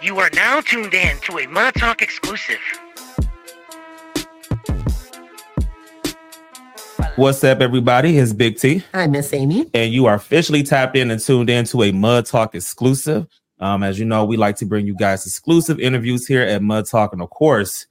You are now tuned in to a Mud Talk exclusive. What's up, everybody? It's Big T. Hi, Miss Amy. And you are officially tapped in and tuned in to a Mud Talk exclusive. Um, as you know, we like to bring you guys exclusive interviews here at Mud Talk. And of course,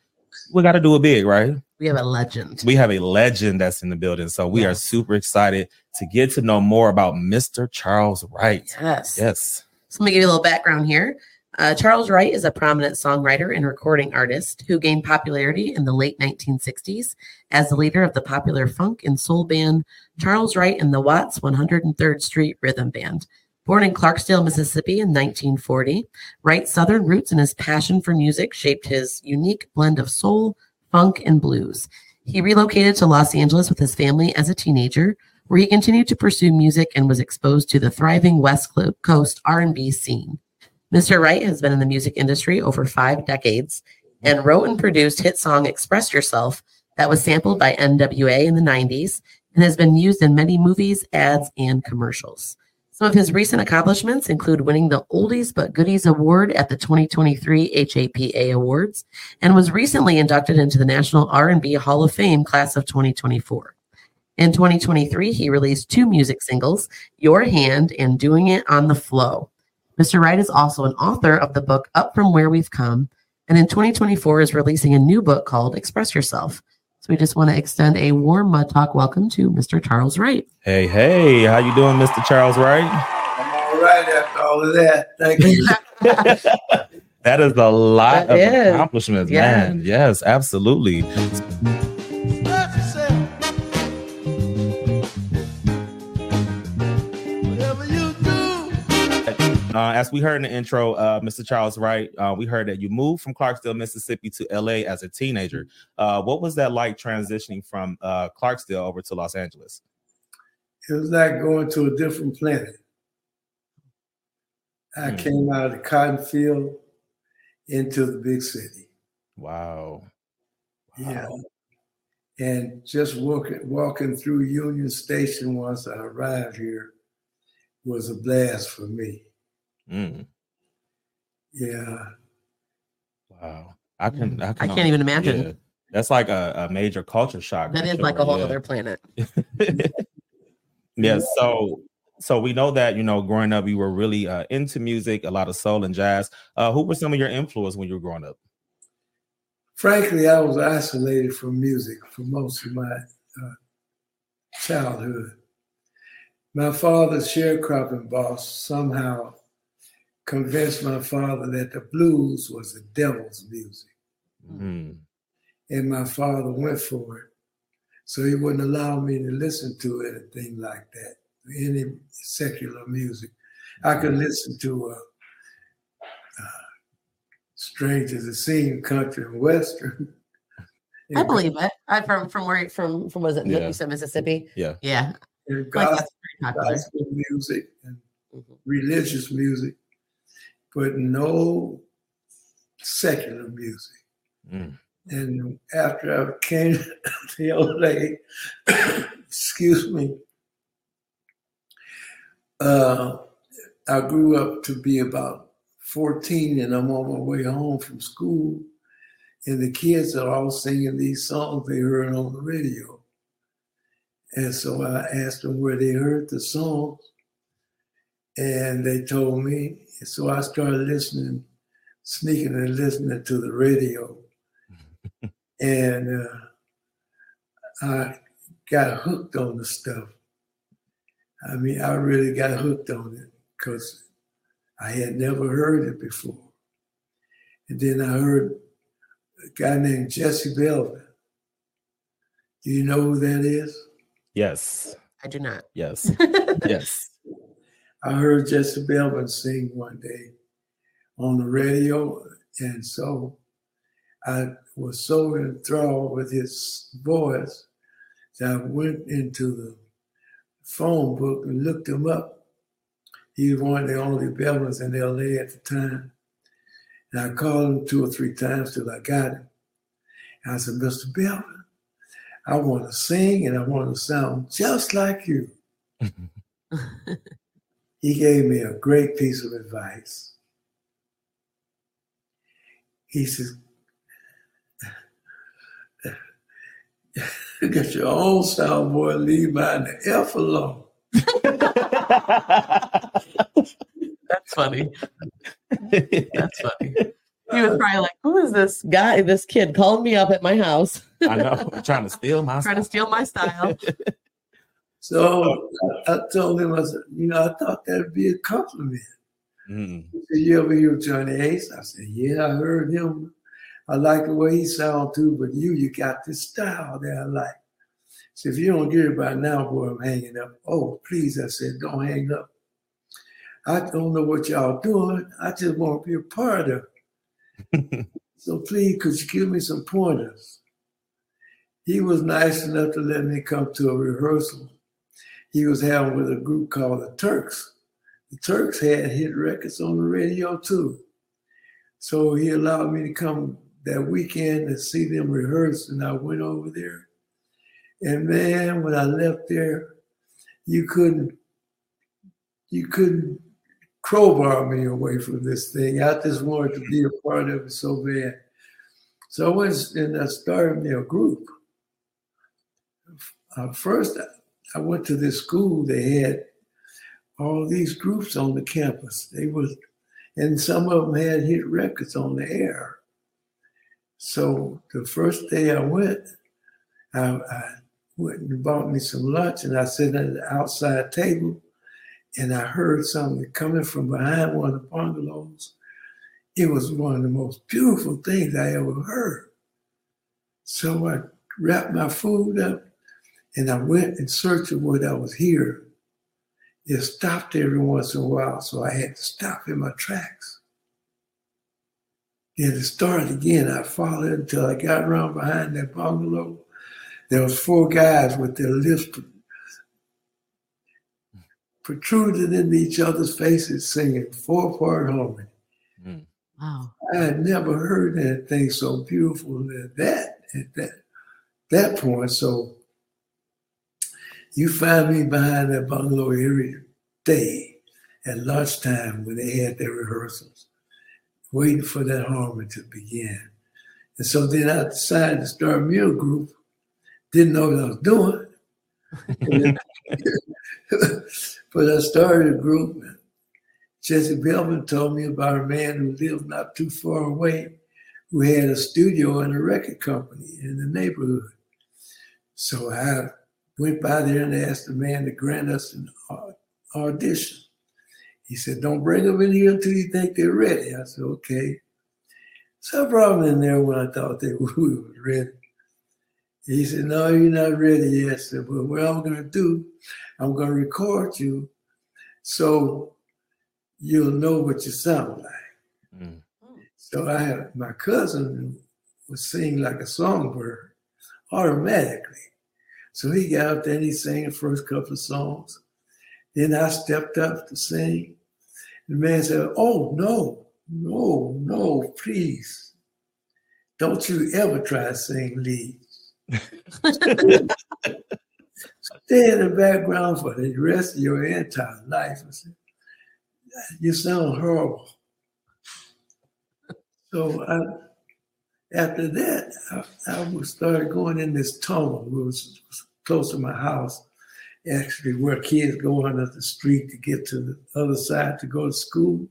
we got to do it big, right? We have a legend. We have a legend that's in the building. So we are super excited to get to know more about Mr. Charles Wright. Yes. Yes. So let me give you a little background here. Uh, Charles Wright is a prominent songwriter and recording artist who gained popularity in the late 1960s as the leader of the popular funk and soul band Charles Wright and the Watts 103rd Street Rhythm Band. Born in Clarksdale, Mississippi in 1940, Wright's Southern roots and his passion for music shaped his unique blend of soul, funk, and blues. He relocated to Los Angeles with his family as a teenager, where he continued to pursue music and was exposed to the thriving West Coast R&B scene. Mr. Wright has been in the music industry over five decades and wrote and produced hit song Express Yourself that was sampled by NWA in the 90s and has been used in many movies, ads, and commercials. Some of his recent accomplishments include winning the Oldies But Goodies Award at the 2023 HAPA Awards and was recently inducted into the National R&B Hall of Fame class of 2024. In 2023, he released two music singles, Your Hand and Doing It on the Flow. Mr. Wright is also an author of the book Up From Where We've Come, and in 2024 is releasing a new book called Express Yourself. So we just want to extend a warm Mud Talk welcome to Mr. Charles Wright. Hey, hey, how you doing, Mr. Charles Wright? I'm all right after all of that. Thank you. that is a lot That of is. accomplishments, Yeah. man. Yes, absolutely. Uh, as we heard in the intro, uh, Mr. Charles Wright, uh, we heard that you moved from Clarksdale, Mississippi to LA as a teenager. Uh, what was that like transitioning from uh, Clarksdale over to Los Angeles? It was like going to a different planet. I Hmm. came out of the cotton field into the big city. Wow. Yeah. And just walking walking through Union Station once I arrived here was a blast for me. Mm, Yeah. wow. I can. I, I can, can't even imagine. yeah. That's like a, a major culture shock. That is for is like a whole yeah. other planet. yeah so so we know that you know growing up you were really uh, into music a lot of soul and jazz uh who were some of your influence when you were growing up Frankly, I was isolated from music for most of my uh, childhood. My father's sharecropping boss somehow convinced my father that the blues was the devil's music. Mm, And my father went for it. So he wouldn't allow me to listen to anything like that, any secular music. I could listen to uh, uh, Strange as it seemed, country and western. I believe it. I from from where from from was it Yeah. you said Mississippi? yeah Yeah. I feel like gospel, very popular. music and Mhm. religious music, but no secular music. Mm, And after I came to LA, excuse me, uh, I grew up to be about 14 and I'm on my way home from school. And the kids are all singing these songs they heard on the radio. And so I asked them where they heard the songs. And they told me. So I started listening, sneaking and listening to the radio and uh, I got hooked on the stuff. I mean, I really got hooked on it because I had never heard it before. And then I heard a guy named Jesse Belvin. Do you know who that is? yes I do not. yes yes I heard Jesse Belvin sing one day on the radio, and so I was so enthralled with his voice that I went into the phone book and looked him up. He was one of the only Belvins in LA at the time. And I called him two or three times till I got him. And I said, Mr. Belvin, I want to sing and I want to sound just like you. he gave me a great piece of advice. He says, Get your own sound boy, leave mine the F alone. That's funny. That's funny. He was probably like, "Who is this guy? This kid calling me up at my house, I know, trying to steal my style. trying to steal my style." So I, I told him, I said, you know, I thought that'd be a compliment. Mm. He said, you ever hear Johnny Ace? I said, yeah, I heard him. I like the way he sound too, but you, you got this style that I like. So if you don't get it by now, boy, I'm hanging up. Oh, please, I said, don't hang up. I don't know what y'all doing. I just want to be a part of it. so please, could you give me some pointers? He was nice enough to let me come to a rehearsal. He was having with a group called the Turks. The Turks had hit records on the radio too. So he allowed me to come that weekend and see them rehearse, and I went over there. And man, when I left there, you couldn't you couldn't crowbar me away from this thing. I just wanted to be a part of it so bad. So I went and I started me a group. Uh, first, I went to this school. They had all these groups on the campus. They was, and some of them had hit records on the air. So the first day I went, I, I went and bought me some lunch, and I sat at the outside table, and I heard something coming from behind one of the bungalows. It was one of the most beautiful things I ever heard. So I wrapped my food up, and I went in search of what I was here. It stopped every once in a while, so I had to stop in my tracks. Then it started again. I followed until I got around behind that bungalow. There was four guys with their lips protruded into each other's faces singing four-part harmony. Mm. Wow. I had never heard anything so beautiful as that at that that point. So you find me behind that bungalow every day at lunchtime when they had their rehearsals, waiting for that harmony to begin. And so then I decided to start a meal group. Didn't know what I was doing. but I started a group. Jesse Belvin told me about a man who lived not too far away who had a studio and a record company in the neighborhood. So I went by there and asked the man to grant us an audition. He said, Don't bring them in here until you think they're ready. I said, Okay. So I brought them in there when I thought they were ready. He said, No, you're not ready yet. I said, Well, what I'm going to do, I'm going to record you so you'll know what you sound like. Mm. So I had my cousin was singing like a songbird automatically. So he got up there and he sang the first couple of songs. Then I stepped up to sing. The man said, Oh, no, no, no, please. Don't you ever try to sing leads. Stay in the background for the rest of your entire life. I said, You sound horrible. So I, after that, I, I started going in this tunnel. It was, was close to my house, actually, where kids go under the street to get to the other side to go to school.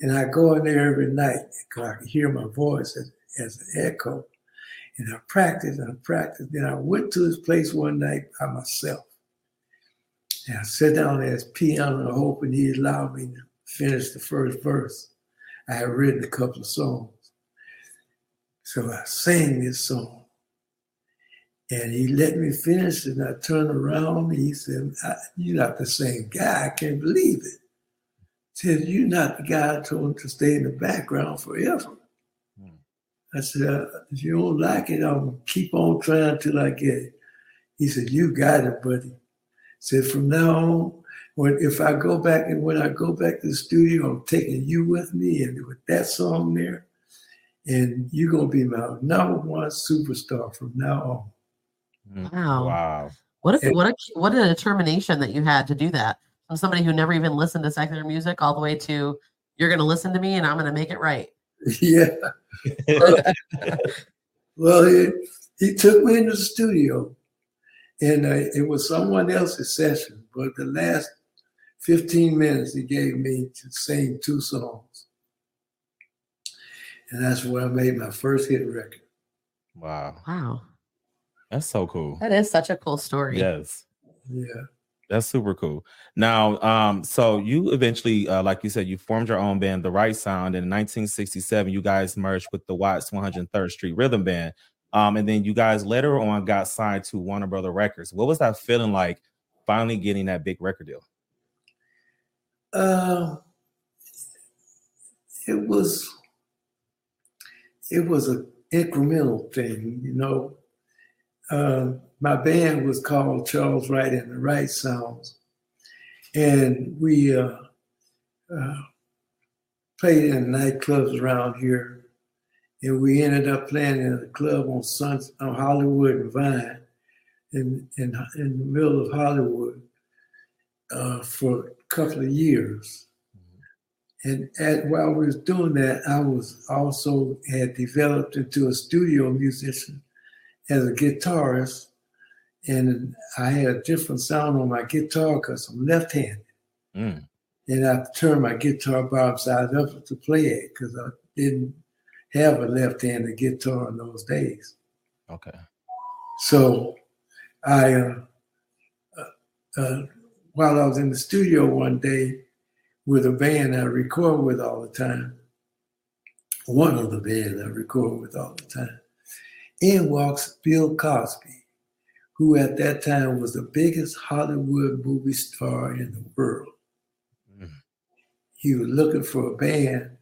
And I go in there every night because I could hear my voice as, as an echo. And I practiced and I practiced. Then I went to this place one night by myself. And I sat down at his piano hoping he'd allow me to finish the first verse. I had written a couple of songs. So I sang this song. And he let me finish and I turned around and he said, You're not the same guy. I can't believe it. He said, You're not the guy I told him to stay in the background forever. Hmm. I said, uh, If you don't like it, I'll keep on trying till I get it. He said, You got it, buddy. He said, From now on, when if I go back and when I go back to the studio, I'm taking you with me and with that song there, and you're gonna be my number one superstar from now on. Wow. Wow. What if what a what a determination that you had to do that from somebody who never even listened to secular music all the way to you're gonna listen to me and I'm gonna make it right. yeah. well, he, he took me into the studio, and uh, it was someone else's session. But the last 15 minutes, he gave me to sing two songs. And that's where I made my first hit record. Wow. Wow. That's so cool. That is such a cool story. Yes. Yeah. That's super cool. Now, um, so you eventually, uh, like you said, you formed your own band, The Wright Sound. In 1967, you guys merged with the Watts 103rd Street Rhythm Band. Um, and then you guys later on got signed to Warner Brother Records. What was that feeling like finally getting that big record deal? Uh, it was it was an incremental thing, you know. Uh, my band was called Charles Wright and the Wright Sounds, and we uh, uh, played in nightclubs around here, and we ended up playing in a club on Sun on Hollywood and Vine, in in in the middle of Hollywood, uh, for a couple of years. And at, while we was doing that, I was also had developed into a studio musician as a guitarist, and I had a different sound on my guitar because I'm left-handed, Mm. and I turned my guitar bar upside up to play it because I didn't have a left-handed guitar in those days. Okay. So I, uh, uh, uh, while I was in the studio one day with a band I record with all the time, one of the bands I record with all the time, in walks Bill Cosby, who at that time was the biggest Hollywood movie star in the world. Mm. He was looking for a band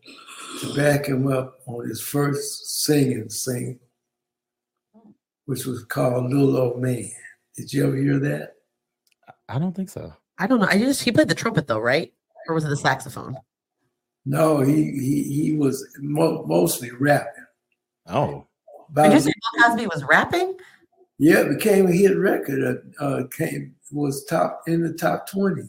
to back him up on his first singing single, which was called Little Old Man. Did you ever hear that? I don't think so. I don't know. I just he played the trumpet though, right? Or was it the saxophone? No, he he, he was mo- mostly rapping. Oh, Did you About, say Bill Cosby was rapping? yeah, it became a hit record. Uh, uh, came was top in the top twenty.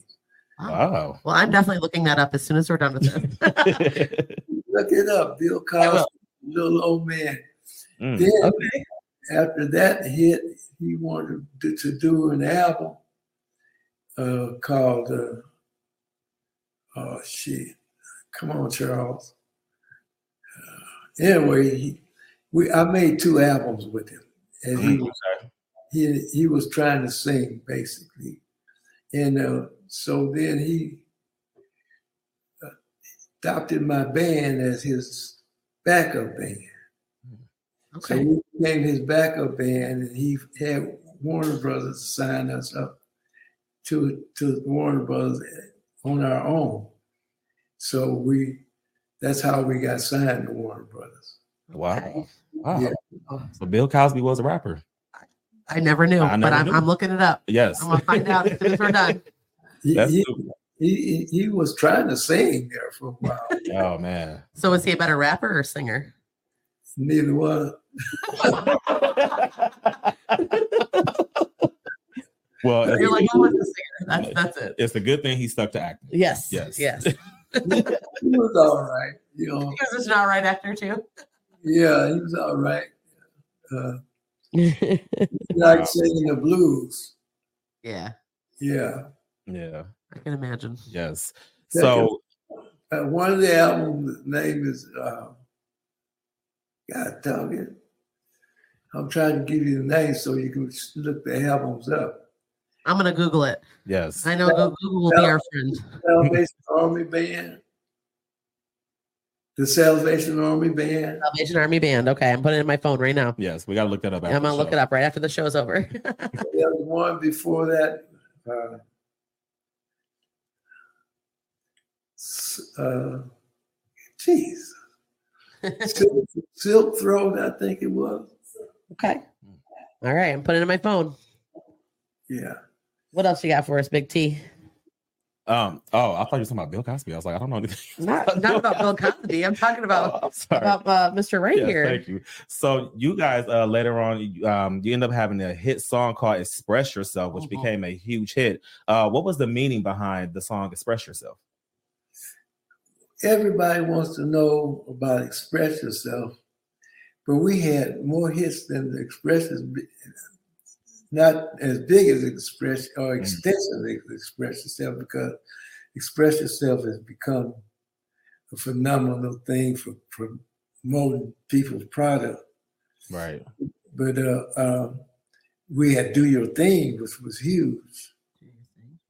wow. Well, I'm definitely looking that up as soon as we're done with this. Look it up, Bill Cosby, Little Old Man. Mm. Then okay. after that hit, he wanted to, to do an album uh, called uh, oh shit, come on, Charles. Uh, anyway, he, we I made two albums with him, and he Mm, was okay. he he was trying to sing basically, and uh, so then he uh, adopted my band as his backup band. Okay. So Okay. we became his backup band, and he had Warner Brothers sign us up to to Warner Brothers on our own. So we that's how we got signed to Warner Brothers. Wow. Okay. Wow. Yeah. So Bill Cosby was a rapper. I never knew, I but never I'm, knew. I'm looking it up. Yes. I'm gonna find out as soon as we're done. He, That's he, he, he- he was trying to sing there for a while. Oh man. So is he a better rapper or singer? Neither one. well, it's, You're like, oh, it's a singer. That's that's it. it's a good thing he stuck to acting. Yes. Yes. Yes. He was all right. You know, He was an all right actor too. Yeah, he was all right. Uh, he liked singing the blues. yeah, Yeah. Yeah. I can imagine. Yes. So Uh, one of the albums name is uh, God dog it. I'm trying to give you the name so you can look the albums up. I'm gonna Google it. yes. I know Google will be our friend. Salvation Army Band. The Salvation Army Band. Salvation Army Band. Okay, I'm putting it in my phone right now. Yes. We gotta look that up. I'm gonna look it up right after the show's over. The other one before that. Uh, uh, jeez. Silk, Silk Throat, I think it was. okay. All right, I'm putting it in my phone. Yeah. What else you got for us, Big T? Um. Oh, I thought you were talking about Bill Cosby. I was like, I don't know anything. Not not about Bill Cosby. I'm talking about Oh, I'm about uh, Mr. Wright Yes, here. Thank you. So you guys uh later on you, um you end up having a hit song called Express Yourself, which Mhm. became a huge hit. Uh what was the meaning behind the song Express Yourself? everybody wants to know about Express Yourself, but we had more hits than the Expresses, not as big as Express or extensive as Express Yourself because Express Yourself has become a phenomenal thing for promoting people's product. Right. But uh, uh, we had Do Your Thing, which was huge.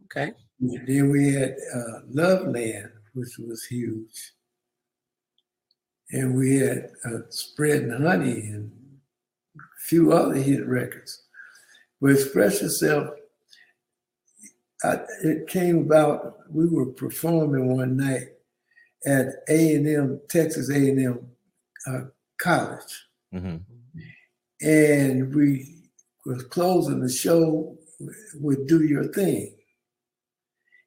Okay. Then we had uh, Love Land, which was huge. And we had uh, Spreadin' Honey and a few other hit records. But Express Yourself, I, it came about, we were performing one night at A&M, Texas A&M uh, College. hmm And we was closing the show with Do Your Thing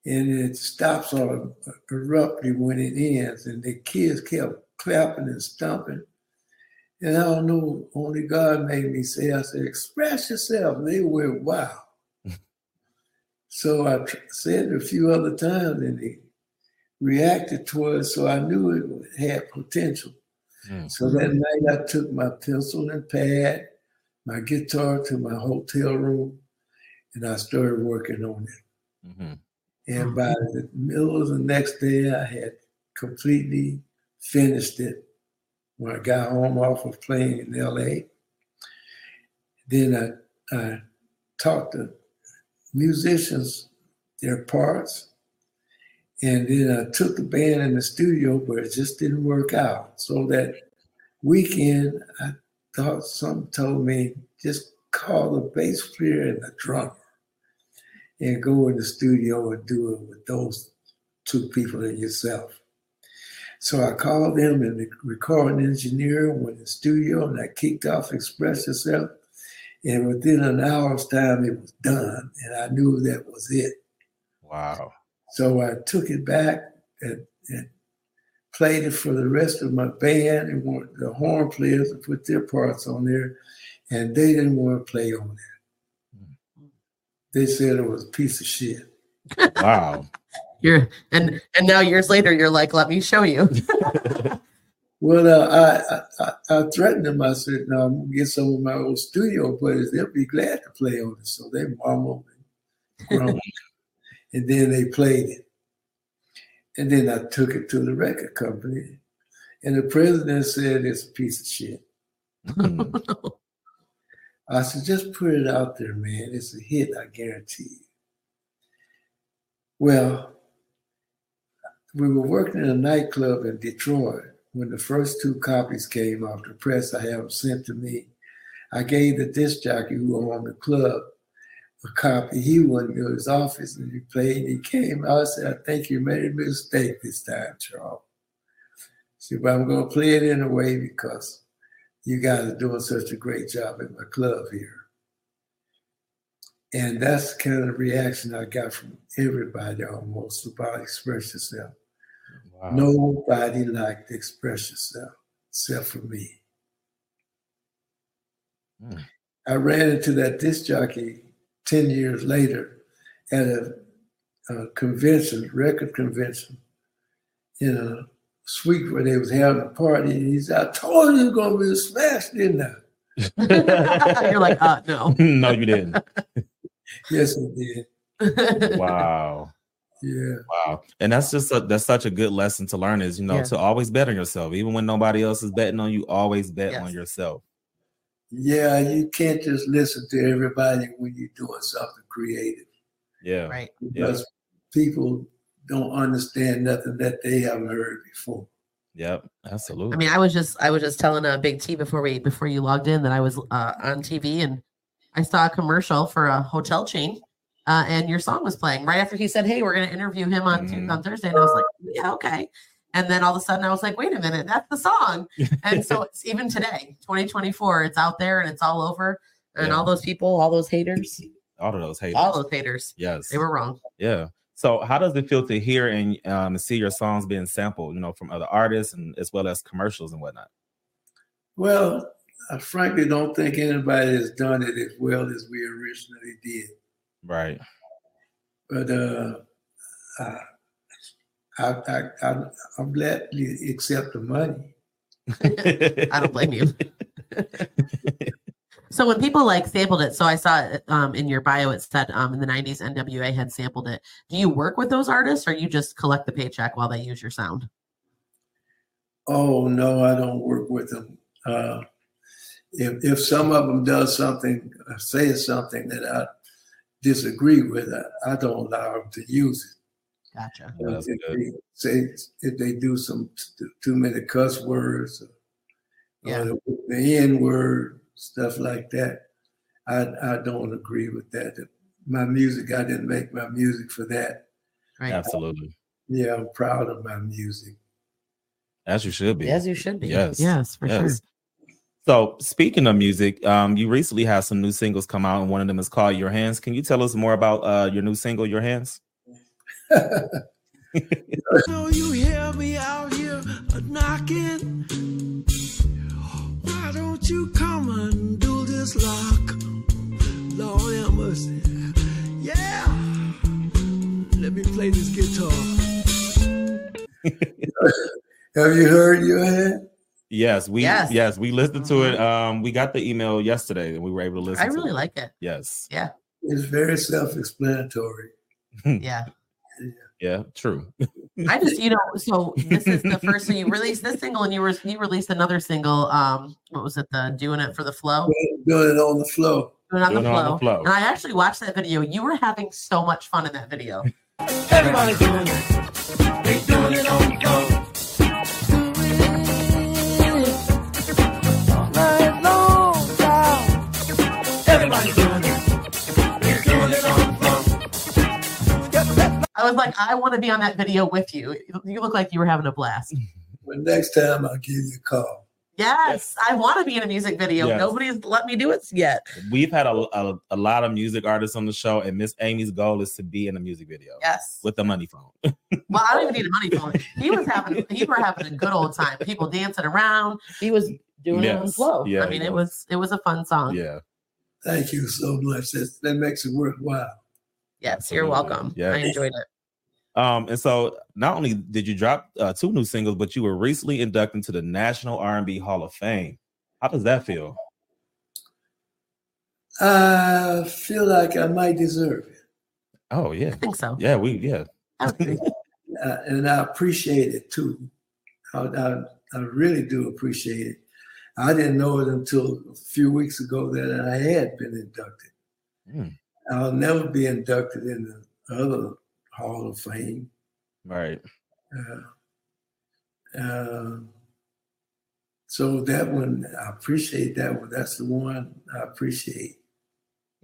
and it stops all abruptly when it ends, and the kids kept clapping and stomping. And I don't know, only God made me say, I said, express yourself. And they went, wow. so I said it a few other times and they reacted to it. So I knew it had potential. Mm. So that night I took my pencil and pad, my guitar to my hotel room, and I started working on it. hmm And by the middle of the next day, I had completely finished it when I got home off of playing in LA. Then I, I taught the musicians their parts. And then I took the band in the studio, but it just didn't work out. So that weekend, I thought something told me just call the bass player and the drummer and go in the studio and do it with those two people and yourself. So I called them and the recording engineer went in the studio and I kicked off Express Yourself. And within an hour's time, it was done. And I knew that was it. Wow. So I took it back and, and played it for the rest of my band and want the horn players to put their parts on there. And they didn't want to play on it. Hmm. They said it was a piece of shit. Wow. You're and and now years later, you're like, let me show you. Well, uh, I, I I threatened them. I said, "No, I'm gonna get some of my old studio players. They'll be glad to play on it." So they mumbled and grumbled, and then they played it. And then I took it to the record company, and the president said it's a piece of shit. Mm. I said, "Just put it out there, man. It's a hit, I guarantee you." Well, we were working in a nightclub in Detroit when the first two copies came off the press. I had them sent to me. I gave the disc jockey who owned the club a copy. He went to his office and he played. He came I said, I think you made a mistake this time, Charles. Said, but I'm going to play it anyway because you guys are doing such a great job at my club here. And that's the kind of reaction I got from everybody almost about Express Yourself. Wow. Nobody liked to express yourself except for me. Hmm. I ran into that disc jockey 10 years later at a, a convention, record convention, in a suite where they was having a party. And he said, I told you it was going to be a smash, didn't I? you're like, uh, no. no, you didn't. Yes, I did. Wow. Yeah. Wow. And that's just a, that's such a good lesson to learn is, you know, Yeah. to always bet on yourself. Even when nobody else is betting on you, always bet Yes. on yourself. Yeah, you can't just listen to everybody when you're doing something creative. Yeah. right. because people don't understand nothing that they haven't heard before. Yep. Absolutely. I mean, I was just I was just telling a big T before we before you logged in that I was uh, on TV and I saw a commercial for a hotel chain, uh, and your song was playing right after he said, "Hey, we're going to interview him on Tu- Mhm. on Thursday," and I was like, "Yeah, okay." And then all of a sudden, I was like, "Wait a minute, that's the song!" And so it's even today, 2024, it's out there and it's all over, and Yeah. all those people, all those haters, all of those haters. all those haters, yes. they were wrong. Yeah. So how does it feel to hear and um, see your songs being sampled, you know, from other artists and as well as commercials and whatnot? Well, I frankly don't think anybody has done it as well as we originally did. Right. But uh, I, I, I, I, I'm gladly accept the money. I don't blame you. so when people like sampled it, so I saw it um, in your bio, it said um, in the 90s NWA had sampled it. Do you work with those artists or you just collect the paycheck while they use your sound? Oh no, I don't work with them. Uh, if if some of them does something, uh, says something that I disagree with, I, I don't allow them to use it. Gotcha. Yeah, that's if good. they say if they do some t- too many cuss words, or, Yeah. or the, the N word, stuff like that, I I don't agree with that. My music, I didn't make my music for that. Right. Absolutely. Yeah, I'm proud of my music. As you should be. As you should be. Yes. Yes, for Yes. So speaking of music, um, you recently had some new singles come out, and one of them is called Your Hands. Can you tell us more about uh your new single, Your Hands? know you hear me out here knocking. Why don't you come and do this lock? Lord have mercy. Yeah. Let me play this guitar. Have you heard your hand? Yes, we Yes. yes, we listened to it. Um, we got the email yesterday and we were able to listen I really it. like it. Yes. Yeah. It's very self-explanatory. Yeah. Yeah, true. I just, you know, so this is the first. So you released this single, and you were you released another single. Um, what was it? The doing it for the flow, Doing it on the flow. doing it on, the, Doing it on flow. the flow. And I actually watched that video. You were having so much fun in that video. Everybody's doing it. They doing it on I was like, I want to be on that video with you. You look like you were having a blast. But next time I'll give you a call. Yes, I want to be in a music video. Yes. Nobody's let me do it yet. We've had a, a, a lot of music artists on the show, and Miss Amy's goal is to be in a music video Yes. with the money phone. Well, I don't even need a money phone. He was having, he were having a good old time. People dancing around. He was doing it on the flow. Yeah, I mean, it was. was, it was a fun song. yeah. Thank you so much. That, that makes it worthwhile. Yes, you're Absolutely. welcome. I enjoyed it. Um, and so not only did you drop uh, two new singles, but you were recently inducted into the National R&B Hall of Fame. How does that feel? I feel like I might deserve it. Oh yeah, I think so. yeah, we yeah. I. Uh, and I appreciate it too. I, I, I really do appreciate it. I didn't know it until a few weeks ago that I had been inducted. Hmm. I'll never be inducted in the other Hall of Fame. Right. Uh, uh, so that one, I appreciate that one. That's the one I appreciate.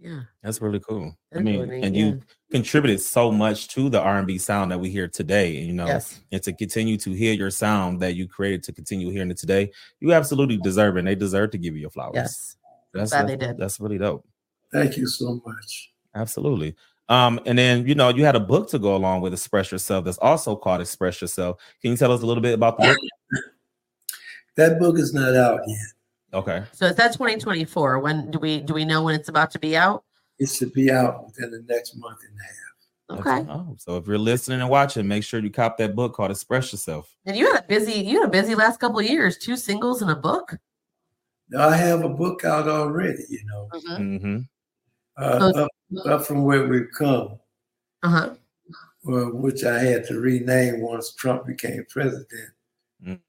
yeah. That's really cool. I mean, really and yeah. you contributed so much to the R&B sound that we hear today, you know, Yes. and to continue to hear your sound that you created to continue hearing it today, you absolutely deserve it. And they deserve to give you your flowers. Yes. That's, glad that's, they did. that's really dope. Thank you so much. Absolutely. Um, and then you know, you had a book to go along with Express Yourself that's also called Express Yourself. Can you tell us a little bit about the book? That book is not out yet. Okay. So it's at 2024. When do we do we know when it's about to be out? It should be out within the next month and a half. Okay. Oh, so if you're listening and watching, make sure you cop that book called Express Yourself. And you had a busy you had a busy last couple of years. Two singles and a book. Now, I have a book out already, you know, Mm-hmm. uh, up, up from where we've come, Uh huh. uh, which I had to rename once Trump became president. Mm.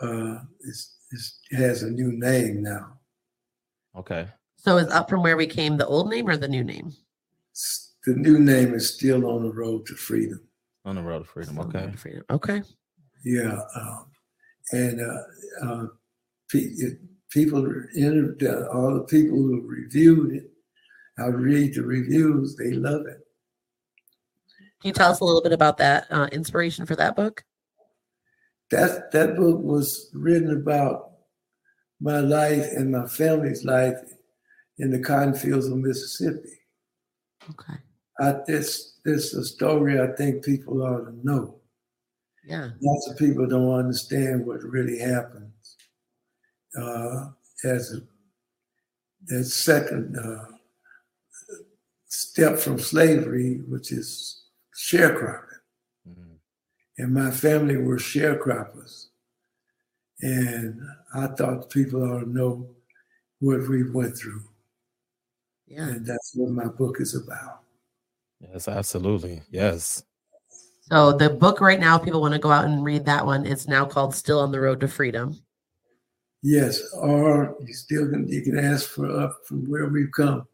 Uh, it's, it's, it has a new name now. Okay. So is up from where we came the old name or the new name? The new name is still on the road to freedom. On the road to freedom. On Okay. Freedom. Okay. Yeah, um, and uh, uh, pe- it, people are in all the people who reviewed it. I read the reviews; they love it. Can you tell us a little bit about that uh, inspiration for that book? That that book was written about my life and my family's life in the cotton fields of Mississippi. Okay. I, this this is a story I think people ought to know. Yeah. Lots of people don't understand what really happens uh, as a as second uh, step from slavery, which is sharecropping. Mhm. and my family were sharecroppers. And I thought people ought to know what we went through. Yeah. And that's what my book is about. Yes, absolutely. Yes. So the book right now, people want to go out and read that one. It's now called Still on the Road to Freedom. Yes, or you still can you can ask for up from where we've come.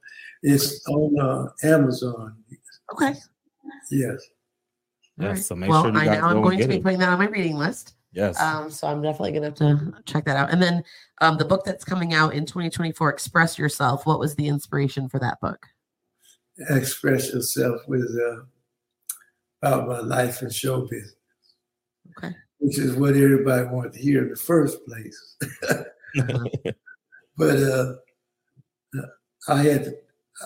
It's on uh, Amazon. Okay. Yes. All Yes. right. So make well, sure you I guys now I'm going to be it. putting that on my reading list. Yes. Um, so I'm definitely gonna have to check that out. And then um, the book that's coming out in 2024, Express Yourself. What was the inspiration for that book? Express yourself with uh, about my life in show business, Okay. which is what everybody wanted to hear in the first place. but uh, I had to,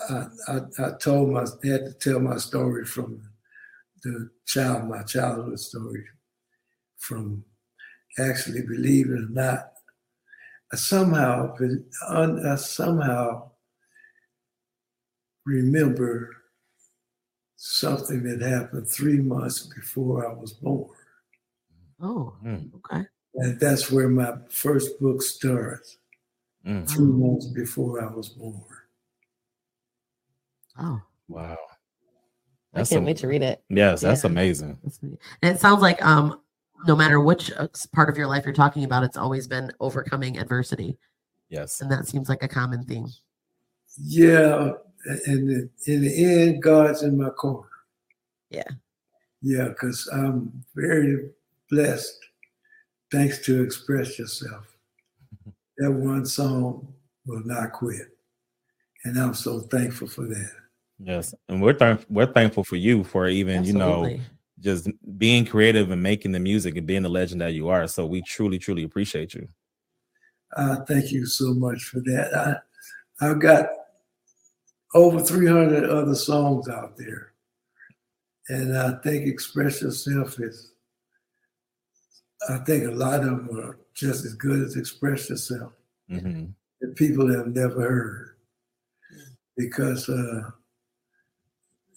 I, I, I told my had to tell my story from the child, my childhood story, from actually believe it or not, I somehow I somehow remember something that happened three months before I was born. Oh, Mm, okay. And that's where my first book starts, mm. three months before I was born. Oh, Wow. I That's can't am- wait to read it. Yes, that's Yeah. amazing. That's neat. And it sounds like um, no matter which uh, part of your life you're talking about, it's always been overcoming adversity, Yes. and that seems like a common theme. Yeah, and in, in the end, God's in my corner. Yeah. Yeah, because I'm very blessed. Thanks to Express Yourself. That one song will not quit. And I'm so thankful for that. Yes. And we're thank- we're thankful for you for even, you know, just being creative and making the music and being the legend that you are. So we truly, truly appreciate you. Uh, thank you so much for that. I, I've got over 300 other songs out there. And I think Express Yourself is, I think a lot of them are just as good as Express Yourself hmm that people have never heard because uh,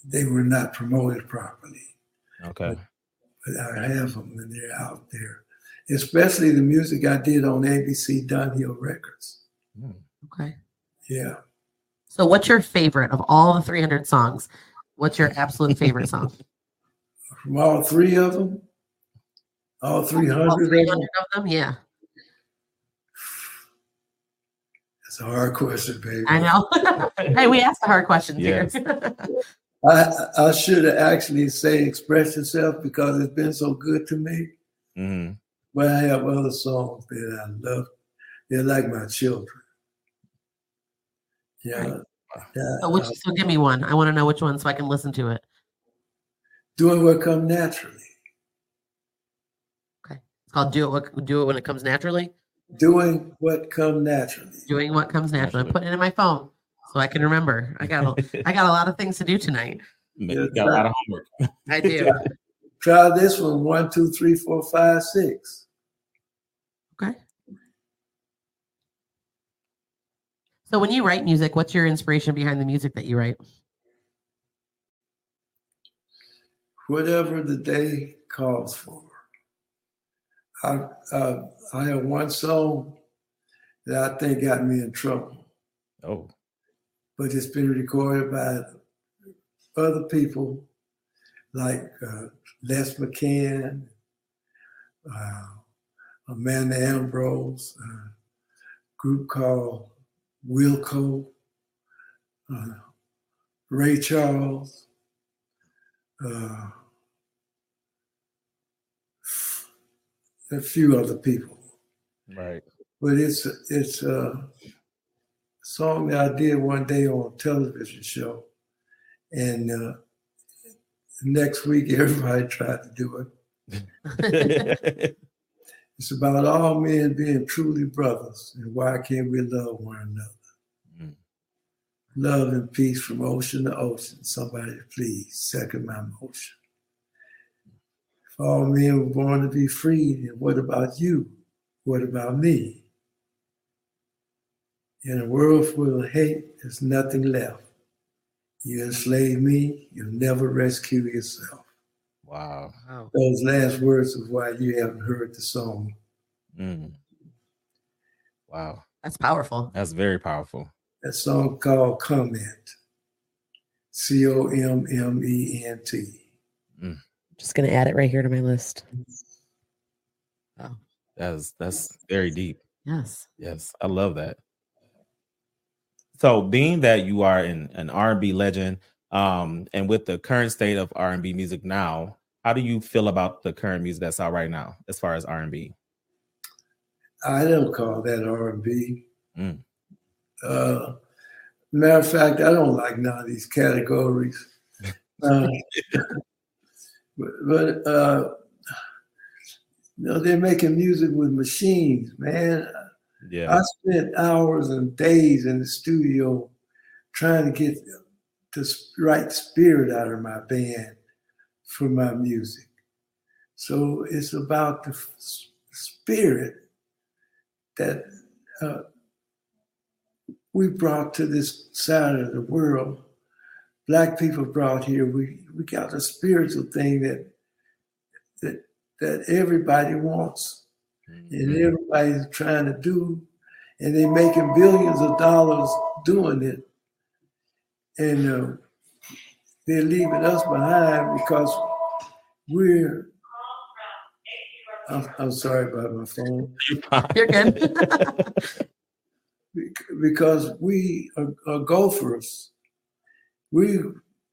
they were not promoted properly. Okay. But I have them and they're out there, especially the music I did on ABC Dunhill Records. Mm. Okay. Yeah. So, what's your favorite of all the 300 songs? What's your absolute favorite song? From all three of them, all 300, All of them, of them? Yeah, it's a hard question, baby. I know. hey, we asked the hard questions Yes. here. I, I should have actually say express yourself because it's been so good to me. hmm But I have other songs that I love. They're like my children. Yeah. Right. Yeah, so, which, uh, so, give me one. I want to know which one so I can listen to it. doing what come naturally. Okay. It's called "Do It What, Do It When It Comes Naturally." Doing what come naturally. Doing what comes naturally. I'm putting it in my phone so I can remember. I got a, I got a lot of things to do tonight. You got a lot of homework. I do. Try this one. One, two, three, four, five, six. Okay. So when you write music, what's your inspiration behind the music that you write? Whatever the day calls for. I uh, I have one song that I think got me in trouble. Oh. But it's been recorded by other people like uh, Les McCann, uh, Amanda Ambrose, a group called Wilco, uh, Ray Charles, uh, a few other people Right. but it's it's a song that I did one day on a television show, and uh, next week everybody tried to do it. It's about all men being truly brothers, and why can't we love one another? Mm. Love and peace from ocean to ocean. Somebody please second my motion. If all men were born to be free, then what about you? What about me? In a world full of hate, there's nothing left. You enslave me, you'll never rescue yourself. Wow. Wow. Those last words of why you haven't heard the song. Mm. Wow. That's powerful. That's very powerful. That song called Comment. C O M M E N T. Just gonna add it right here to my list. Wow. That's that's very deep. Yes. Yes, I love that. So, being that you are an, an R&B legend, um, and with the current state of R&B music now, how do you feel about the current music that's out right now, as far as R&B? I don't call that R&B. Mm. Uh, matter of fact, I don't like none of these categories. Uh, but but uh, you know, they're making music with machines, man. Yeah, I spent hours and days in the studio trying to get the right spirit out of my band for my music. So it's about the spirit that uh, we brought to this side of the world. Black people brought here. We we got a spiritual thing that that that everybody wants and Mhm. everybody's trying to do, and they're making billions of dollars doing it, and uh, they're leaving us behind because we're. I'm, I'm sorry about my phone. You're good. Because we are, are golfers. We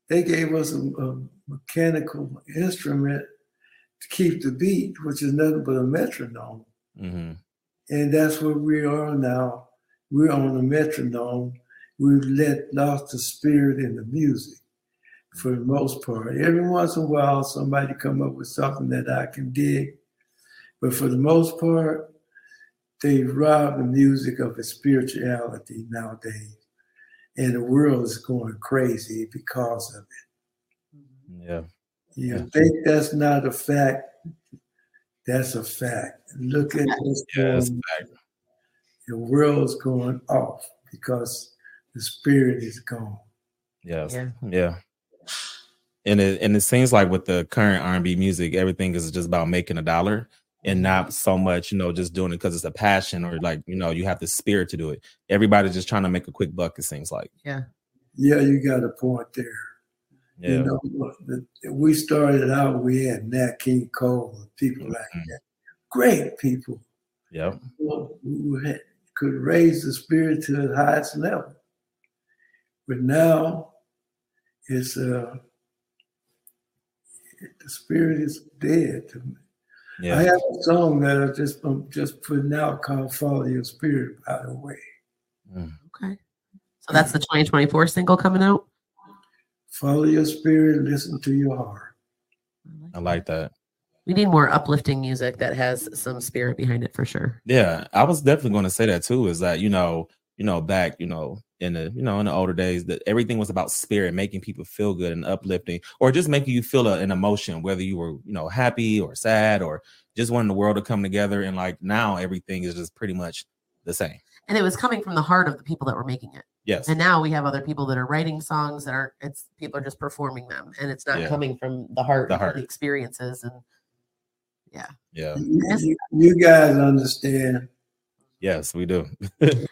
they gave us a, a mechanical instrument to keep the beat, which is nothing but a metronome. Mhm. And that's where we are now. We're on the metronome. We've let lost the spirit in the music for the most part. Every once in a while, somebody come up with something that I can dig. But for the most part, they rob the music of its spirituality nowadays. And the world is going crazy because of it. yeah, You Yeah. think that's not a fact? That's a fact. Look at what's yeah, going the world's going off because the spirit is gone. Yes, Yeah. yeah. And it and it seems like with the current R&B music, everything is just about making a dollar and not so much, you know, just doing it because it's a passion or like, you know, you have the spirit to do it. Everybody's just trying to make a quick buck, it seems like. Yeah. Yeah, you got a point there. Yeah. You know, we started out, we had Nat King Cole and people like Mhm. that. Great people Yep. who who had, could raise the spirit to the highest level. But now it's uh, the spirit is dead to me. I have a song that I just I'm just putting out called "Follow Your Spirit." By the way, Mm. okay. So that's the 2024 single coming out. Follow your spirit, listen to your heart. I like that. We need more uplifting music that has some spirit behind it for sure. Yeah, I was definitely going to say that too. Is that you know, you know, back, you know, in the you know in the older days, that everything was about spirit, making people feel good and uplifting, or just making you feel a, an emotion, whether you were you know happy or sad or just wanting the world to come together. And like now, everything is just pretty much the same. And it was coming from the heart of the people that were making it. Yes. And now we have other people that are writing songs that aren't it's people are just performing them and it's not Yeah. coming from the heart The heart. the experiences and yeah. Yeah. you- you guys understand? Yes, we do.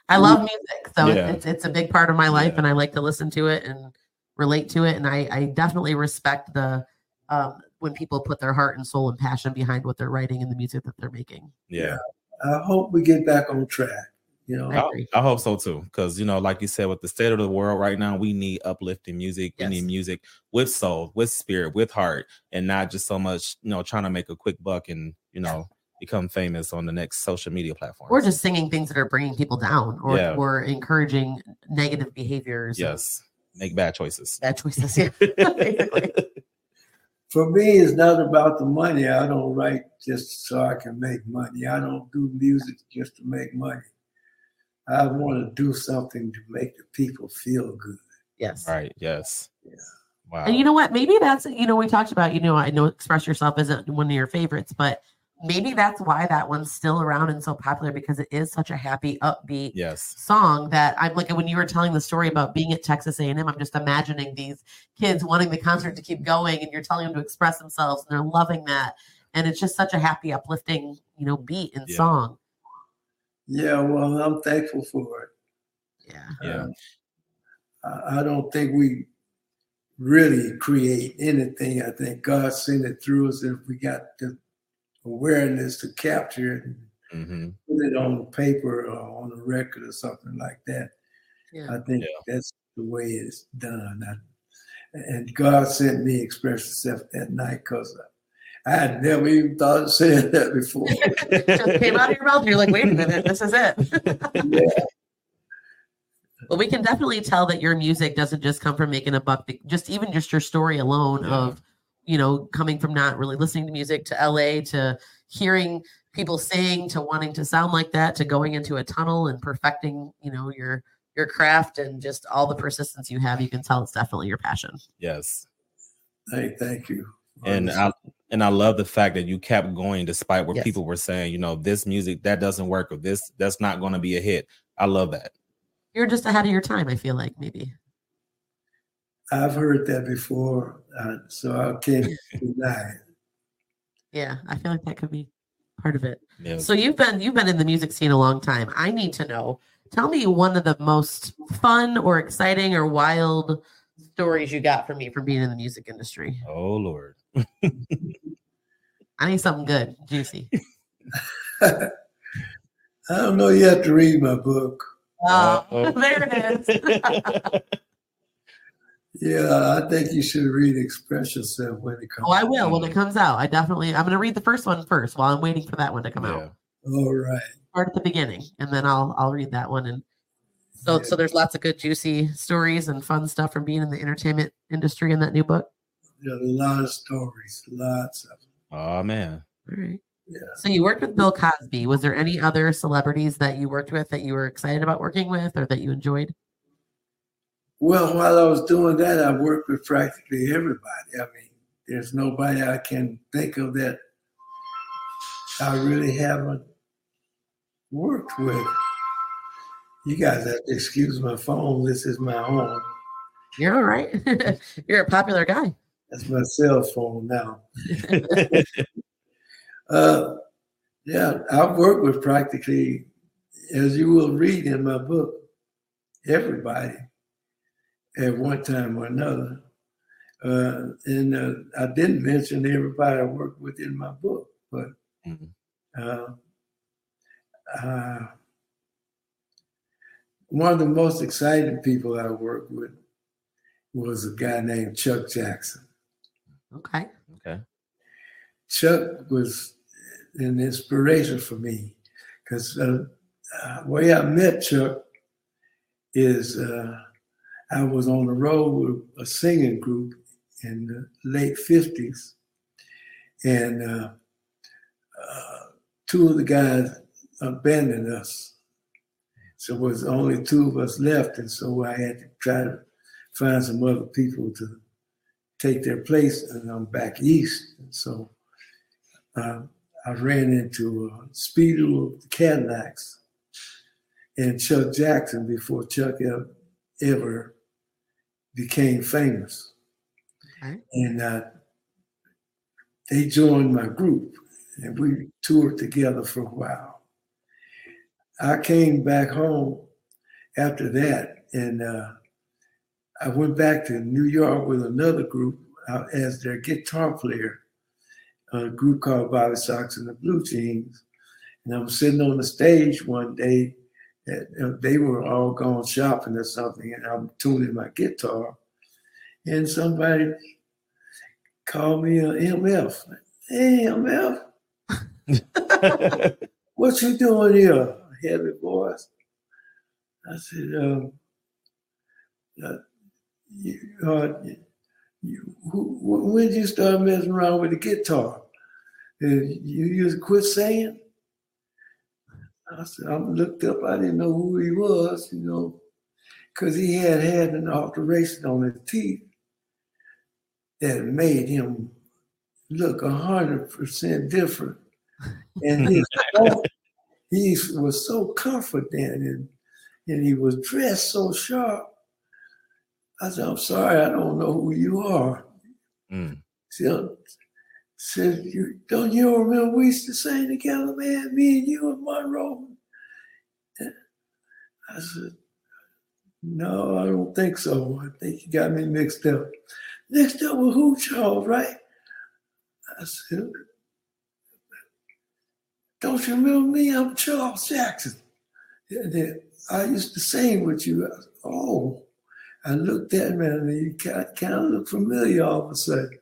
I love music. So Yeah. it's it's a big part of my life Yeah. and I like to listen to it and relate to it. And I, I definitely respect the um when people put their heart and soul and passion behind what they're writing and the music that they're making. yeah. I hope we get back on track. You know, I I, hope so too, because you know, like you said, with the state of the world right now, we need uplifting music. We need music with soul, with spirit, with heart, and not just so much, you know, trying to make a quick buck and you know become famous on the next social media platform. Or just singing things that are bringing people down or, Yeah. or encouraging negative behaviors. yes, make bad choices. Bad choices. Yeah. Basically. for me, it's not about the money. I don't write just so I can make money. I don't do music just to make money. I want to do something to make the people feel good. Yes. Right. Yes. Yeah. Wow. And you know what? Maybe that's you know we talked about you know I know express yourself isn't one of your favorites, but maybe that's why that one's still around and so popular because it is such a happy, upbeat Yes. song that I'm like when you were telling the story about being at Texas A&M, I'm just imagining these kids wanting the concert to keep going, and you're telling them to express themselves, and they're loving that, and it's just such a happy, uplifting, you know, beat and Yeah. song. Yeah, well, I'm thankful for it. Yeah, Yeah. Um, I, I don't think we really create anything. I think God sent it through us if we got the awareness to capture it and hmm put it on paper or on a record or something like that. yeah, I think Yeah. that's the way it's done. I, and God sent me Express Yourself that night because I had never even thought of saying that before. just came out of your mouth. You're like, wait a minute, this is it. yeah, Well, we can definitely tell that your music doesn't just come from making a buck. Just even just your story alone Yeah. of, you know, coming from not really listening to music to LA to hearing people sing to wanting to sound like that to going into a tunnel and perfecting, you know, your your craft and just all the persistence you have. You can tell it's definitely your passion. Yes. hey, thank you. And I and I love the fact that you kept going despite what Yes. people were saying, you know, this music that doesn't work or this that's not going to be a hit. I love that. You're just ahead of your time. I feel like maybe. I've heard that before, uh, so I can't deny it. Yeah, I feel like that could be part of it. Yeah. So you've been you've been in the music scene a long time. I need to know. Tell me one of the most fun or exciting or wild stories you got from me from being in the music industry. oh Lord. I need something good, juicy. I don't know. You have to read my book. Oh, Uh-oh. there it is. Yeah, I think you should read Express Yourself when it comes. oh, I will when it comes out. I definitely. I'm going to read the first one first while I'm waiting for that one to come Yeah. out. All right. Start at the beginning, and then I'll I'll read that one. And so Yeah. so there's lots of good juicy stories and fun stuff from being in the entertainment industry in that new book. There's a lot of stories, lots of them. Oh man. All right. Yeah. So you worked with Bill Cosby. Was there any other celebrities that you worked with that you were excited about working with or that you enjoyed? Well, while I was doing that, I worked with practically everybody. I mean, there's nobody I can think of that I really haven't worked with. You guys have to excuse my phone. This is my home. You're all right. You're a popular guy. That's my cell phone now. Uh, yeah, I've worked with practically, as you will read in my book, everybody at one time or another. Uh, and uh, I didn't mention everybody I worked with in my book, but Mhm. uh, uh, one of the most exciting people I worked with was a guy named Chuck Jackson. Okay. Okay. Chuck was an inspiration for me because uh, uh, way I met Chuck is uh, I was on the road with a singing group in the late fifties, and uh, uh, two of the guys abandoned us. So it was only two of us left, and so I had to try to find some other people to take their place, and I'm back east. And so uh, I ran into uh, Speedo of the Cadillacs and Chuck Jackson before Chuck ever, ever became famous. Okay. And uh, they joined my group, and we toured together for a while. I came back home after that, and uh, I went back to New York with another group uh, as their guitar player, a group called Bob B. Soxx and the Blue Jeans. And I was sitting on the stage one day, and they were all gone shopping or something, and I'm tuning my guitar, and somebody called me an MF. Hey, MF, what you doing here? Heavy voice. I said, um, uh, you, uh, you, who, when did you start messing around with the guitar? And you, just quit saying? I said, I looked up, I didn't know who he was, you know, because he had had an alteration on his teeth that made him look a hundred percent different And tone- he was so confident and, and he was dressed so sharp. I said, I'm sorry, I don't know who you are. Mm. Said, said you don't you remember we used to sing together, man? Me and you and Monroe. I said, No, I don't think so. I think you got me mixed up. Mixed up with who, Charles, right? I said, Don't you remember me? I'm Charles Jackson. And I used to sing with you. Said, oh, I looked at him and he kind of looked familiar all of a sudden.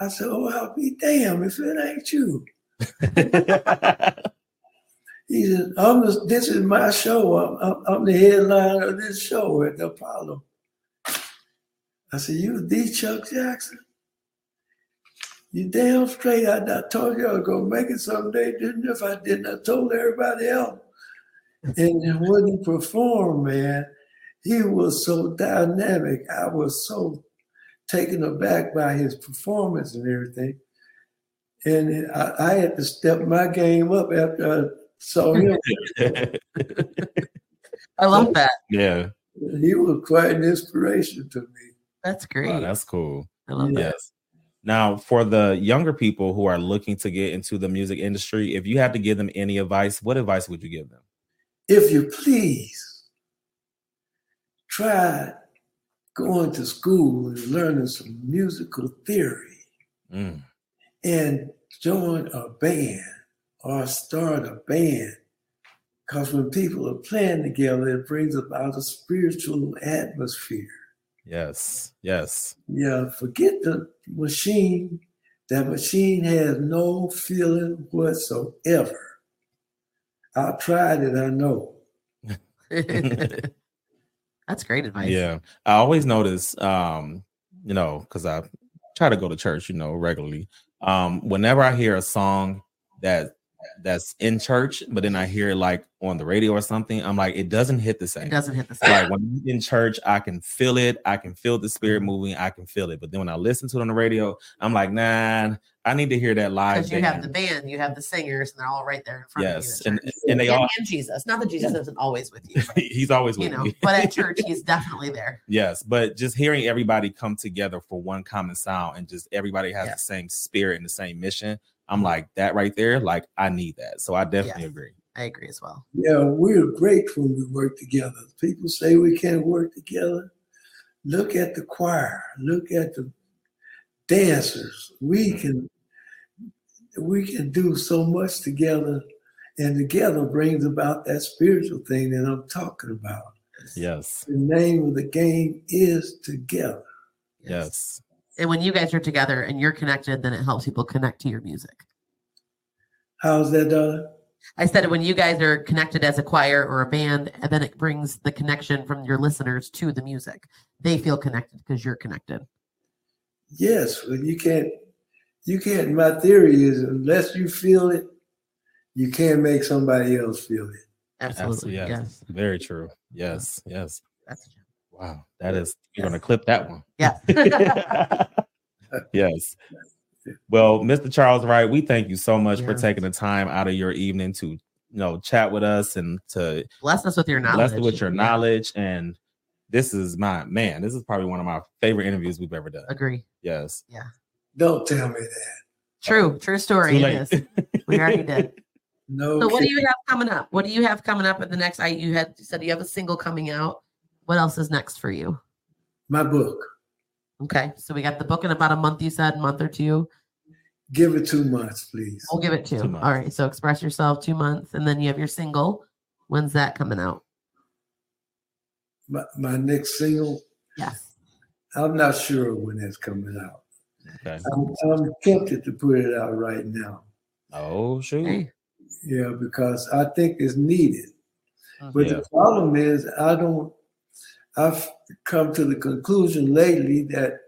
I said, Oh, I'll be damned if it ain't you. He said, I'm the, this is my show. I'm, I'm, I'm the headliner of this show at the Apollo. I said, You the Chuck Jackson? You damn straight. I, I told you I was going to make it someday, didn't? If I didn't, I told everybody else. And when he performed, man, he was so dynamic. I was so taken aback by his performance and everything. And I, I had to step my game up after I saw him. I love that. yeah. he was quite an inspiration to me. That's great. Wow, that's cool. I love that. Yes. Now, for the younger people who are looking to get into the music industry, if you had to give them any advice, what advice would you give them? If you please, try going to school and learning some musical theory Mm, and join a band or start a band. Because when people are playing together, it brings about a spiritual atmosphere. yes. Yes. Yeah, forget the machine. That machine has no feeling whatsoever. I tried it, I know. That's great advice. Yeah. I always notice, um, you know, because I try to go to church, you know, regularly. Um, whenever I hear a song that that's in church, but then I hear it like on the radio or something, I'm like, it doesn't hit the same. It doesn't hit the same. like when I'm in church, I can feel it. I can feel the spirit moving. I can feel it. But then when I listen to it on the radio, I'm like, nah, I need to hear that live. Because you have the band, you have the singers, and they're all right there in front yes, of you. and and they and, all and Jesus. Not that Jesus isn't always with you, but, he's always you with know, me. but at church, he's definitely there. Yes, but just hearing everybody come together for one common sound and just everybody has Yeah. the same spirit and the same mission. I'm mm-hmm. like that right there. Like I need that. So I definitely Yes. agree. I agree as well. Yeah, we're great when we work together. People say we can't work together. Look at the choir. Look at the dancers. We mm-hmm. can we can do so much together, and together brings about that spiritual thing that I'm talking about. Yes. The name of the game is together. Yes. And when you guys are together and you're connected, then it helps people connect to your music. How's that, Donna? I said when you guys are connected as a choir or a band, and then it brings the connection from your listeners to the music. They feel connected because you're connected. Yes, but you can't. You can't. My theory is unless you feel it, you can't make somebody else feel it. Absolutely. Yes. Yes. Very true. Yes. Yes. That's Wow. That is you're Yes. gonna clip that one. yeah. yes. Well, Mr. Charles Wright, we thank you so much for taking the time out of your evening to you know chat with us and to Bless us with your knowledge. bless us with your Yeah. knowledge. And this is my man, this is probably one of my favorite interviews we've ever done. Agree. Yes. Don't tell me that. True. Oh. True story. Too It late. is. We already did. No. So what do you have coming up? What do you have coming up at the next? I you had you said you have a single coming out. What else is next for you? My book. Okay, so we got the book in about a month. You said month or two. Give it two months, please. We'll give it two. Two months. All right. So express yourself two months, and then you have your single. When's that coming out? My, my next single. Yes. I'm not sure when that's coming out. Okay. I'm, I'm tempted to put it out right now. Oh sure. Yeah, because I think it's needed. Uh-huh. But Yeah. the problem is, I don't. I've come to the conclusion lately that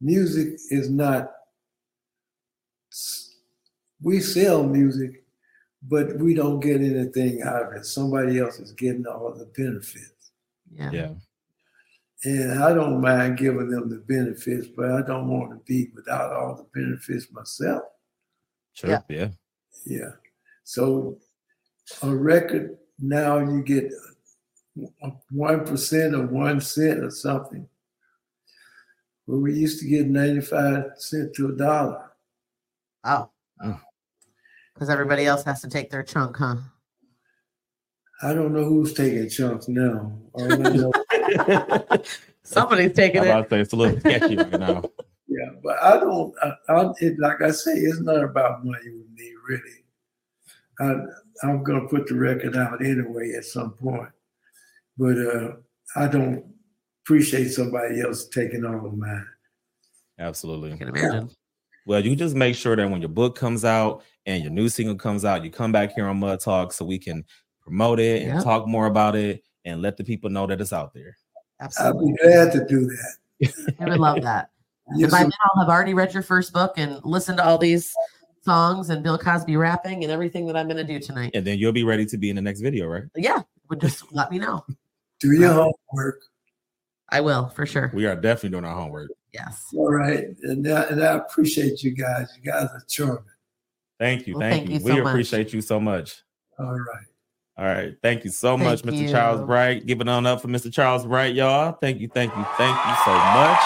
music is not. We sell music, but we don't get anything out of it. Somebody else is getting all the benefits. Yeah. Yeah. And I don't mind giving them the benefits, but I don't want to be without all the benefits myself. Sure. Yeah. Yeah. Yeah. So a record now you get one percent or one cent or something. Well, we used to get 95 cent to a dollar. Oh. Because everybody else has to take their chunk, huh? I don't know who's taking chunks now. All I know- Somebody's taking I'm it. about to say it's a little sketchy right now. yeah, but I don't. I, I, it, like I say, it's not about money with me, really. I, I'm gonna put the record out anyway at some point, but uh, I don't appreciate somebody else taking all of mine. Absolutely. Can imagine. Well, you just make sure that when your book comes out and your new single comes out, you come back here on Mud Talk so we can promote it and Yep. talk more about it and let the people know that it's out there. Absolutely. I'll be glad to do that. I would love that. Yes, by then, I'll have already read your first book and listened to all these songs and Bill Cosby rapping and everything that I'm going to do tonight. And then you'll be ready to be in the next video, right? Yeah, would just let me know. do your homework. I will for sure. We are definitely doing our homework. Yes. All right, and I, and I appreciate you guys. You guys are charming. Thank you. Well, thank, thank you. you we so much. appreciate you so much. All right. All right. Thank you so much, Thank Mr. Charles. Wright. Give it on up for Mr. Charles Wright, y'all. Thank you, thank you, thank you so much.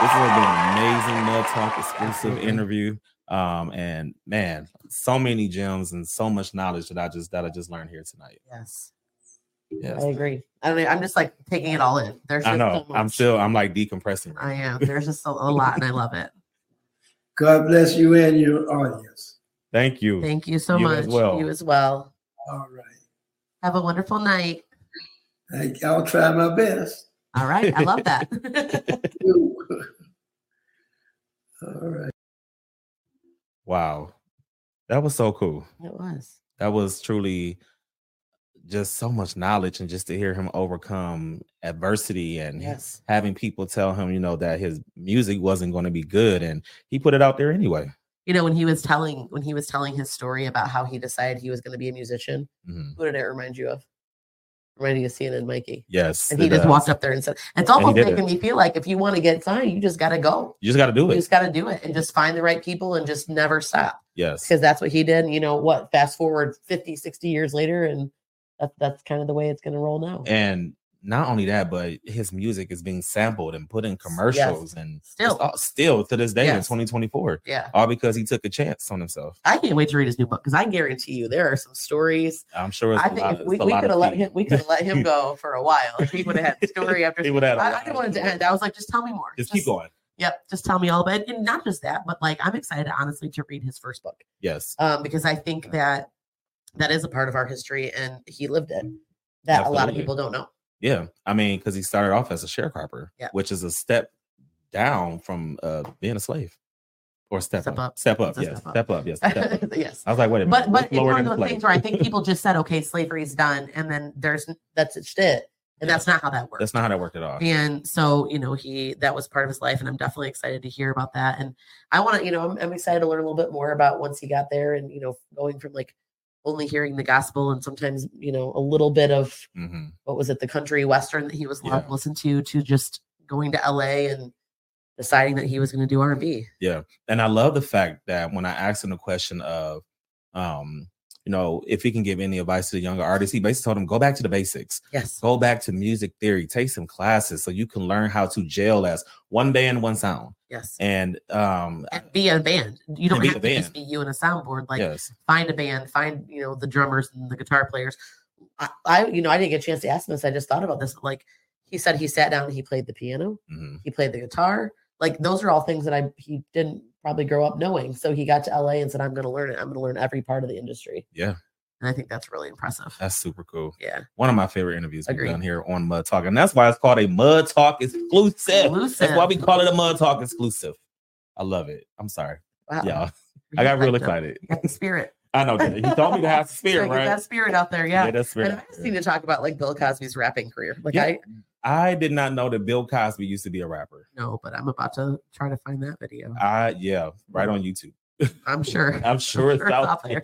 This has been an amazing Mud Talk exclusive Absolutely. interview. Um, and man, so many gems and so much knowledge that I just that I just learned here tonight. Yes. Yes. I agree. I mean, I'm just like taking it all in. There's I just know. so I'm still I'm like decompressing. I am. There's just a, a lot, and I love it. God bless you and your audience. Thank you. Thank you so You much. as well. You as well. All right. Have a wonderful night. Thank- I'll try my best. All right. I love that. All right. Wow. That was so cool. it was. that was truly just so much knowledge and just to hear him overcome adversity and Yes. having people tell him you know that his music wasn't going to be good and he put it out there anyway You know, when he was telling when he was telling his story about how he decided he was going to be a musician, Mhm. who did it remind you of? Reminding you of CNN Mikey. yes And he just does. walked up there and said, It's almost making it. me feel like if you want to get signed, you just got to go. you just got to do it. You just got to do it and just find the right people and just never stop. yes Because that's what he did. You know what? Fast forward 50, 60 years later, and that's that's kind of the way it's going to roll now. and not only that but his music is being sampled and put in commercials and Still. all- still to this day in 2024 Yeah. all because he took a chance on himself I can't wait to read his new book because I guarantee you there are some stories. i'm sure I a think lot, if we, we could have let him we could have let him go for a while. He would have had story after He would have had a I, I didn't want it to end. I was like, just tell me more. just keep going Yep, just tell me all about it. And not just that, but like I'm excited honestly to read his first book. yes Um, because I think that that is a part of our history and he lived it that a lot of people don't know. Yeah, I mean, because he started off as a sharecropper, Yeah. which is a step down from uh, being a slave, or step, Step up. up. Step up, yes, step up. yes. Step up. yes. I was like, wait a minute, But but it's one of those things where I think people just said, okay, slavery's done, and then there's that's it. And Yeah. that's not how that works. That's not how that worked at all. And so, you know, he that was part of his life, and I'm definitely excited to hear about that. And I want to, you know, I'm, I'm excited to learn a little bit more about once he got there, and you know, going from like only hearing the gospel and sometimes, you know, a little bit of hmm what was it, the country western that he was Yeah. to to, to just going to LA and deciding that he was going to do R&B. Yeah and I love the fact that when I asked him the question of, um, you know, if he can give any advice to the younger artists, he basically told him, go back to the basics. Yes. Go back to music theory, take some classes so you can learn how to gel as one band, one sound. Yes. And um, And be a band. You don't be have a to just be you and a soundboard. Like yes, find a band, find you know the drummers and the guitar players. I, I you know I didn't get a chance to ask him this. I just thought about this. Like he said, he sat down and he played the piano, mhm, he played the guitar. Like those are all things that I he didn't probably grow up knowing. So he got to LA and said, "I'm going to learn it. I'm going to learn every part of the industry." yeah, And I think that's really impressive. that's super cool. yeah, one of my favorite interviews we've Agreed. done here on Mud Talk, and that's why it's called a Mud Talk exclusive. That's why we call it a Mud Talk exclusive. I love it. I'm sorry, wow. y'all. I got real excited. spirit. I know that he told me to have spirit, right? that spirit out there. Yeah. that's spirit. and I just need to talk about like Bill Cosby's rapping career. Like Yeah. I I did not know that Bill Cosby used to be a rapper. No, but I'm about to try to find that video. I yeah, right on YouTube. I'm sure. I'm sure it's out there.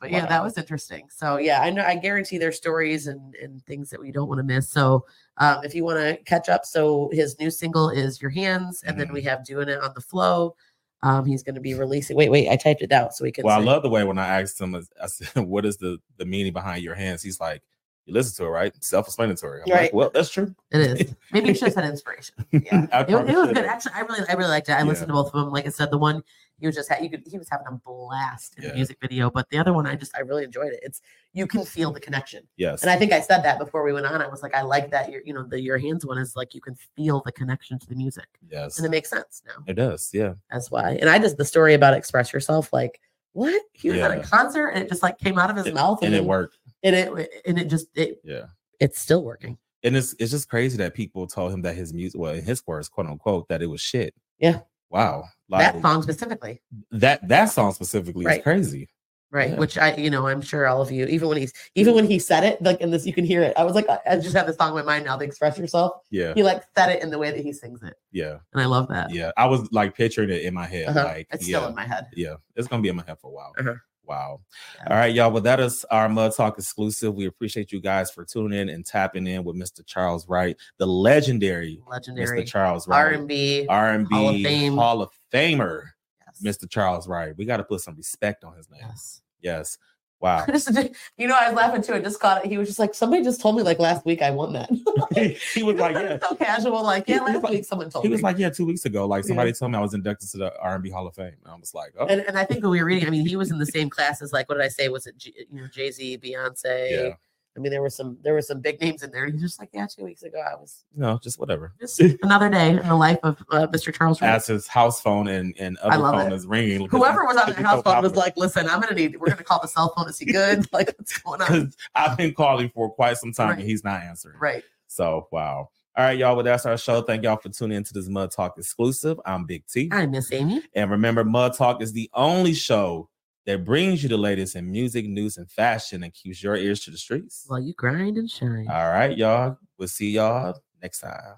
But yeah, that was interesting. So yeah, I know I guarantee there's stories and, and things that we don't want to miss. So um, if you want to catch up, so his new single is Your Hands, and then we Mm-hmm. have Doing It on the Flow. Um, he's going to be releasing. Wait, wait, I typed it out so we can. Well, I love the way when I asked him, I said, "What is the the meaning behind your hands?" He's like, "You listen to it, right? Self-explanatory." I'm Right. like, "Well, that's true." It is. Maybe you should have said inspiration. Yeah. It, it was good. Actually, I really, I really liked it. I Yeah. listened to both of them. Like I said, the one he was just, ha- you could, he was having a blast in Yeah. the music video, but the other one, I just, I really enjoyed it. It's, you can feel the connection. Yes. And I think I said that before we went on. I was like, I like that. Your, you know, the your hands one is like you can feel the connection to the music, yes. and it makes sense now. It does. Yeah. That's why. And I just the story about express yourself, like what he was at a concert and it just like came out of his It- mouth, and it worked. and it and it just it Yeah. it's still working. And it's it's just crazy that people told him that his music, well, in his words, quote unquote, that it was shit. Yeah. Wow. Like that song specifically, that that song specifically is crazy. right? Yeah. Which I, you know, I'm sure all of you, even when he's even when he said it, like in this, you can hear it. I was like, I, just have this song in my mind now. The express yourself. Yeah. He like said it in the way that he sings it, Yeah. and I love that. Yeah. I was like picturing it in my head. Uh-huh. Like it's yeah. still in my head. Yeah. It's gonna be in my head for a while. Uh-huh. Wow. All right, y'all. Well, that is our Mud Talk exclusive. We appreciate you guys for tuning in and tapping in with Mr. Charles Wright, the legendary Legendary Mr. Charles Wright, R&B, R&B Hall of Fame. Hall of Famer, Yes. Mr. Charles Wright. We got to put some respect on his name. Yes. Yes. Wow. you know, I was laughing too. I just caught it. He was just like, somebody just told me like last week I won that. he was like, yeah. so casual. Like, yeah, last like- week someone told He me. He was like, yeah, two weeks ago. Like Yeah. somebody told me I was inducted to the R&B Hall of Fame. And I was like, oh, and, and I think when we were reading, I mean, he was in the same class as like, what did I say? Was it G, you know Jay Z, Beyonce? yeah. I mean, there were some there were some big names in there. He's just like, yeah, two weeks ago I was No, just whatever. just another day in the life of uh, Mr. Charles. As his house phone and, and other phone it. is ringing. Whoever was on the so house phone was like, listen, I'm gonna need. We're gonna call the cell phone. Is he good? Like, what's going on? I've been calling for quite some time Right. and he's not answering. Right. So wow. All right, y'all. Well, that's our show. Thank y'all for tuning into this Mud Talk exclusive. I'm Big T. I'm miss Amy. And remember, Mud Talk is the only show that brings you the latest in music, news, and fashion and keeps your ears to the streets. While you grind and shine. All right, y'all. We'll see y'all next time.